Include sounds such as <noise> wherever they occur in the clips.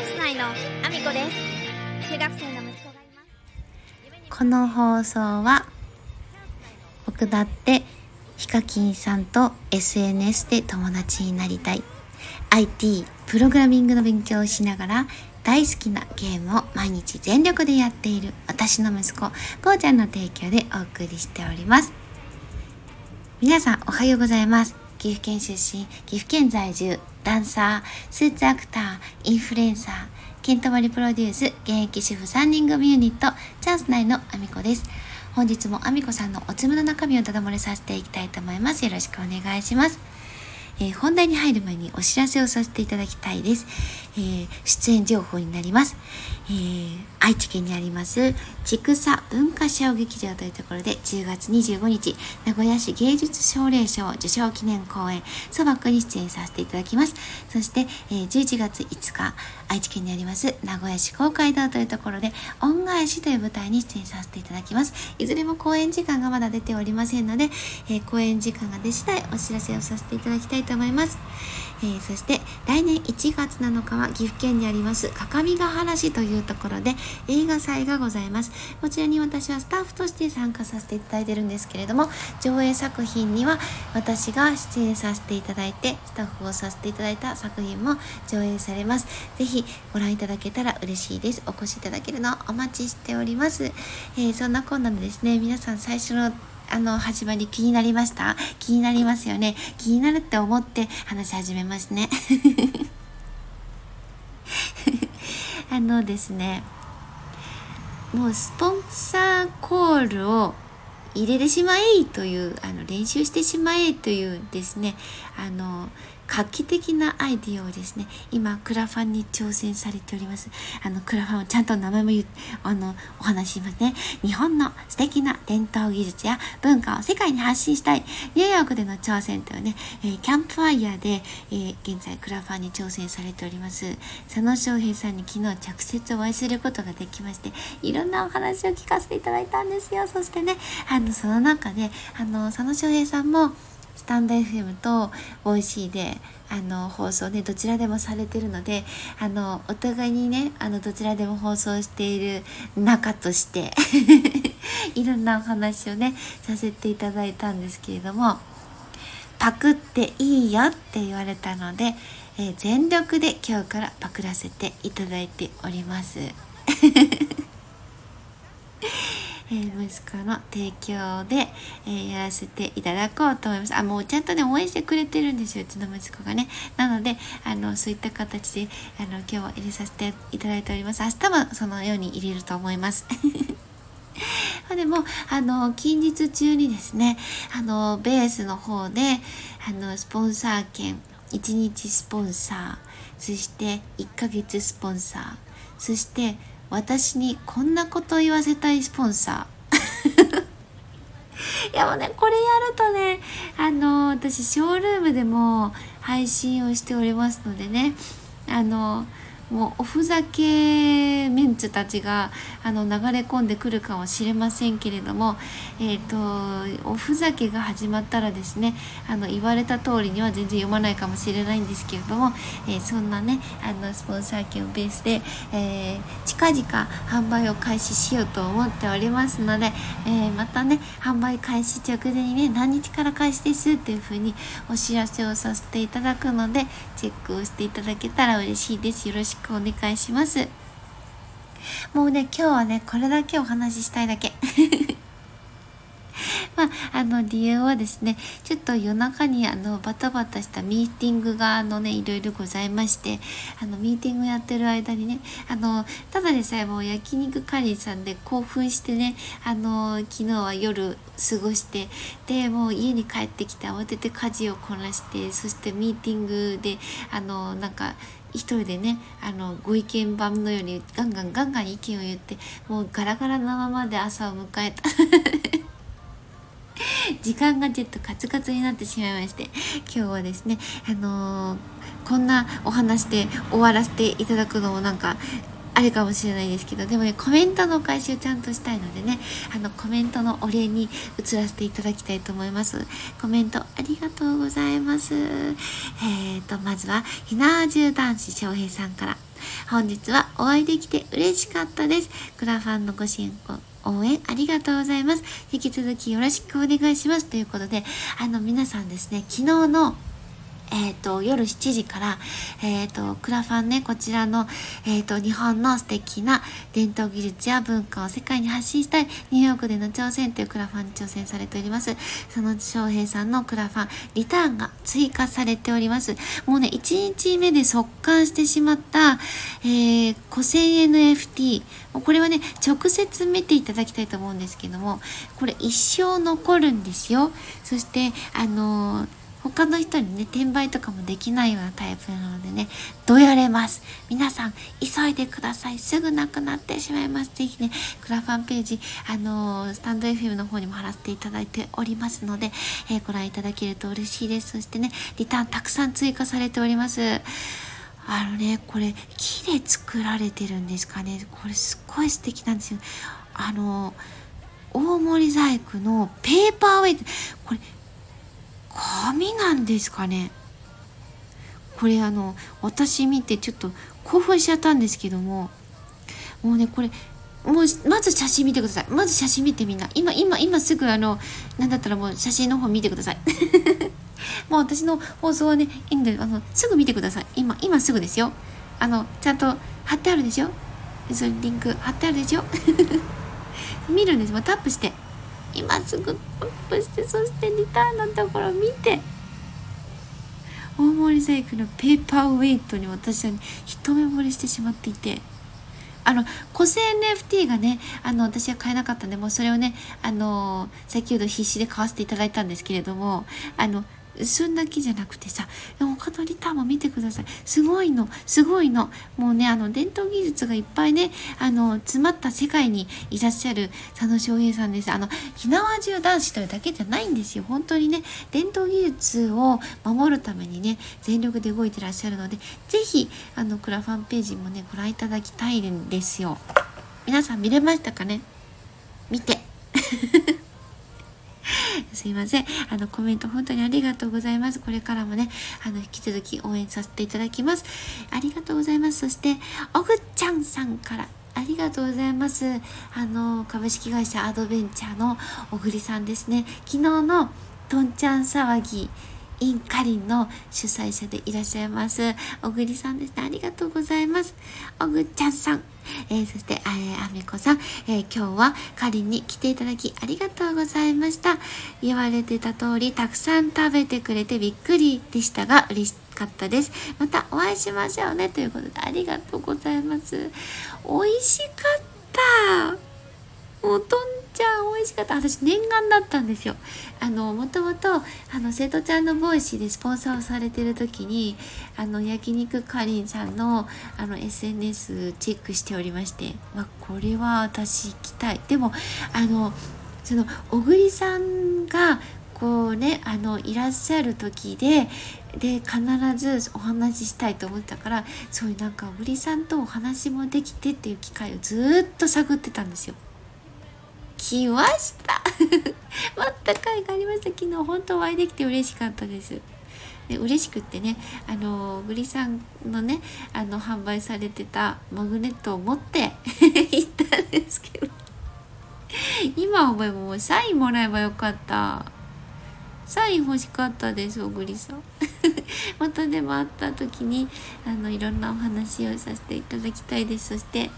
ンス内のアミコです中学生の息子がいますこの放送は僕だってヒカキンさんと SNS で友達になりたい。IT プログラミングの勉強をしながら大好きなゲームを毎日全力でやっている私の息子こうちゃんの提供でお送りしております。皆さんおはようございます。岐阜県出身岐阜県在住ダンサースーツアクターインフルエンサーケントマリプロデュース現役主婦3人組ユニットチャンス内のアミコです。本日もアミコさんのおつむの中身をただ漏れさせていきたいと思います。よろしくお願いします。えー、本題に入る前にお知らせをさせていただきたいです。えー、出演情報になります。えー、愛知県にあります、千草文化小劇場というところで10月25日、名古屋市芸術奨励賞受賞記念公演、そばくに出演させていただきます。そして、えー、11月5日、愛知県にあります、名古屋市公会堂というところで、恩返しという舞台に出演させていただきます。いずれも公演時間がまだ出ておりませんので、えー、公演時間が出次第お知らせをさせていただきたいとと思います。えー、そして来年1月7日は岐阜県にあります各務原市というところで映画祭がございます。こちらに私はスタッフとして参加させていただいてるんですけれども上映作品には私が出演させていただいてスタッフをさせていただいた作品も上映されます。ぜひご覧いただけたら嬉しいです。お越しいただけるのをお待ちしております、えー、そんなこんなでですね皆さん最初のあの始まり気になりました？気になりますよね。気になるって思って話し始めますね。<laughs> あのですねもうスポンサーコールを入れてしまえというあの練習してしまえというですねあの画期的なアイディアをですね今クラファンに挑戦されております。あのクラファンをちゃんと名前も言あのお話ししますね。日本の素敵な伝統技術や文化を世界に発信したい。ニューヨークでの挑戦というね、えー、キャンプファイヤーで、えー、現在クラファンに挑戦されております。佐野翔平さんに昨日直接お会いすることができましていろんなお話を聞かせていただいたんですよ。そしてねあのその中であの佐野翔平さんもスタンド FM とボイシーであの放送ねどちらでもされてるのであのお互いにねあのどちらでも放送している仲として <laughs> いろんなお話をねさせていただいたんですけれどもパクっていいよって言われたので、えー、全力で今日からパクらせていただいております。えー、息子の提供で、えー、やらせていただこうと思います。あ、もうちゃんとね、応援してくれてるんですよ、うちの息子がね。なので、あの、そういった形で、あの、今日は入れさせていただいております。明日もそのように入れると思います。<laughs> でも、あの、近日中にですね、あの、ベースの方で、あの、スポンサー券、1日スポンサー、そして1ヶ月スポンサー、そして私にこんなこと言わせたいスポンサー。<laughs> いやもうねこれやるとねあの私ショールームでも配信をしておりますのでねあのもうおふざけメンツたちがあの流れ込んでくるかもしれませんけれども、えーと、おふざけが始まったらですねあの言われた通りには全然読まないかもしれないんですけれども、えー、そんなねあのスポンサー券をベースで、えー、近々販売を開始しようと思っておりますので、えー、またね販売開始直前にね何日から開始ですっていうふうにお知らせをさせていただくのでチェックをしていただけたら嬉しいです。よろしくくお願いします。もうね、今日はね、これだけお話ししたいだけ。まあ、あの理由はですねちょっと夜中にあのバタバタしたミーティングがあのねいろいろございましてあのミーティングやってる間にねあのただでさえもう焼肉カリーさんで興奮してねあの昨日は夜過ごしてでもう家に帰ってきて慌てて家事をこなしてそしてミーティングであのなんか一人でねあのご意見番のようにガンガンガンガン意見を言ってもうガラガラなままで朝を迎えた。<laughs> 時間がちょっとカツカツになってしまいまして今日はですねあのー、こんなお話で終わらせていただくのもなんかあるかもしれないですけどでもねコメントのお返しをちゃんとしたいのでねあのコメントのお礼に移らせていただきたいと思います。コメントありがとうございます。えーとまずはひなじゅう男子翔平さんから。本日はお会いできて嬉しかったです。クラファンのご支援応援ありがとうございます。引き続きよろしくお願いします。ということで、あの皆さんですね、昨日のえっ、ー、と、夜7時から、えっ、ー、と、クラファンね、こちらの、えっ、ー、と、日本の素敵な伝統技術や文化を世界に発信したい、ニューヨークでの挑戦というクラファンに挑戦されております。その翔平さんのクラファン、リターンが追加されております。もうね、1日目で速乾してしまった、えー、5000 NFT。これはね、直接見ていただきたいと思うんですけども、これ一生残るんですよ。そして、あのー他の人にね、転売とかもできないようなタイプなのでね、どやれます。皆さん、急いでください。すぐなくなってしまいます。ぜひね、クラファンページ、あのー、スタンド FM の方にも貼らせていただいておりますので、えー、ご覧いただけると嬉しいです。そしてね、リターンたくさん追加されております。あのね、これ、木で作られてるんですかね。これすっごい素敵なんですよ。あのー、大森細工のペーパーウェイ。これ、紙なんですかね。これあの私見てちょっと興奮しちゃったんですけども。もうねこれもうまず写真見てください。まず写真見てみんな。今今今すぐあのなんだったらもう写真の方見てください。<laughs> もう私の放送はねいいんであのすぐ見てください。今今すぐですよ。あのちゃんと貼ってあるでしょ？それリンク貼ってあるでしょ？<laughs> 見るんです。もタップして。今すぐアップしてそしてリターンのところ見て大森細工のペーパーウェイトに私は、一目惚れしてしまっていてあの個性 NFT がねあの私は買えなかったんでもうそれをねあの先ほど必死で買わせていただいたんですけれどもあのそんだけじゃなくてさ他のリターも見てください。すごいのすごいの。もうねあの伝統技術がいっぱいねあの詰まった世界にいらっしゃる佐野翔平さんです。あの火縄銃男子というだけじゃないんですよ。本当にね伝統技術を守るためにね全力で動いてらっしゃるので是非あのクラファンページもねご覧いただきたいんですよ。皆さん見れましたかね？見て。すいません。あの、コメント本当にありがとうございます。これからもね、あの、引き続き応援させていただきます。ありがとうございます。そして、おぐっちゃんさんから、ありがとうございます。あの、株式会社アドベンチャーの小栗さんですね。昨日のとんちゃん騒ぎ、インカリンの主催者でいらっしゃいます。小栗さんですね。ありがとうございます。小栗ちゃんさん。えー、そして、え、あみこさん、えー、今日はかりんに来ていただきありがとうございました。言われてた通り、たくさん食べてくれてびっくりでしたが、嬉しかったです。またお会いしましょうね。ということで、ありがとうございます。美味しかった。もうとんちゃん美味しかった私念願だったんですよあのもともとあの瀬戸ちゃんのボイシーでスポンサーをされてる時にあの焼肉かりんさんのあの SNS チェックしておりまして、まあ、これは私行きたいでもあのその小栗さんがこうねあのいらっしゃる時でで必ずお話ししたいと思ったからそういうなんか小栗さんとお話もできてっていう機会をずっと探ってたんですよ。来ました。待 <laughs> った回がありました。昨日本当お会いできて嬉しかったです。で嬉しくってねあのグリさんのねあの販売されてたマグネットを持って <laughs> 行ったんですけど。今思えばもうサインもらえばよかった。サイン欲しかったです小栗さん。<laughs> またでも会った時にあのいろんなお話をさせていただきたいです。そして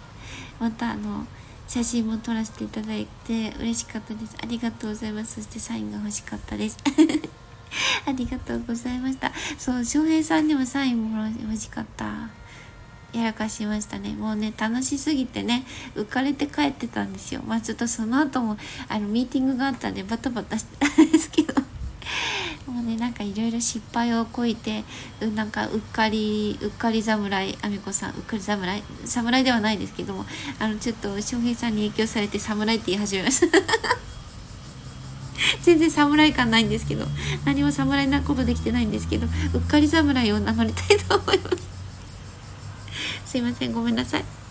またあの写真も撮らせていただいて嬉しかったです。ありがとうございます。そしてサインが欲しかったです。<laughs> ありがとうございました。そう翔平さんにもサインも欲しかった。やらかしましたね。もうね楽しすぎてね浮かれて帰ってたんですよ。まあちょっとその後もあのミーティングがあったんでバタバタしてたんですけど。ねなんかいろいろ失敗をこいてなんかうっかりうっかり侍あみこさんうっかり侍？侍ではないですけどもあのちょっと翔平さんに影響されて侍って言い始めました。<laughs> 全然侍感ないんですけど何も侍なことできてないんですけどうっかり侍を名乗りたいと思います。すいませんごめんなさい。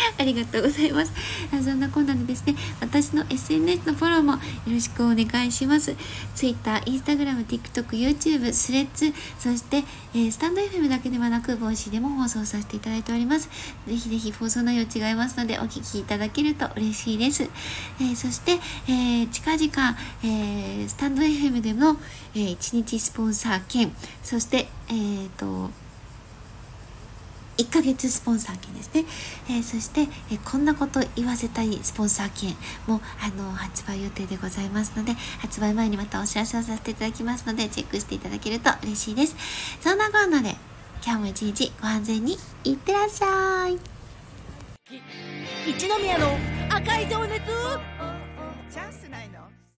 <laughs> ありがとうございます。そんなこんなでですね私の SNS のフォローもよろしくお願いします。Twitter、Instagram、TikTok、YouTube、スレッズそして、えー、スタンド FM だけではなくボイシーでも放送させていただいております。ぜひぜひ放送内容違いますのでお聞きいただけると嬉しいです、えー、そして、えー、近々、えスタンド FM での、え1日スポンサー券そしてえっ、と1ヶ月スポンサー券ですね、えー、そして、えー、こんなこと言わせたいスポンサー券もあの発売予定でございますので発売前にまたお知らせをさせていただきますのでチェックしていただけると嬉しいです。そんなこんなで今日も一日ご安全にいってらっしゃい。一宮の赤い情熱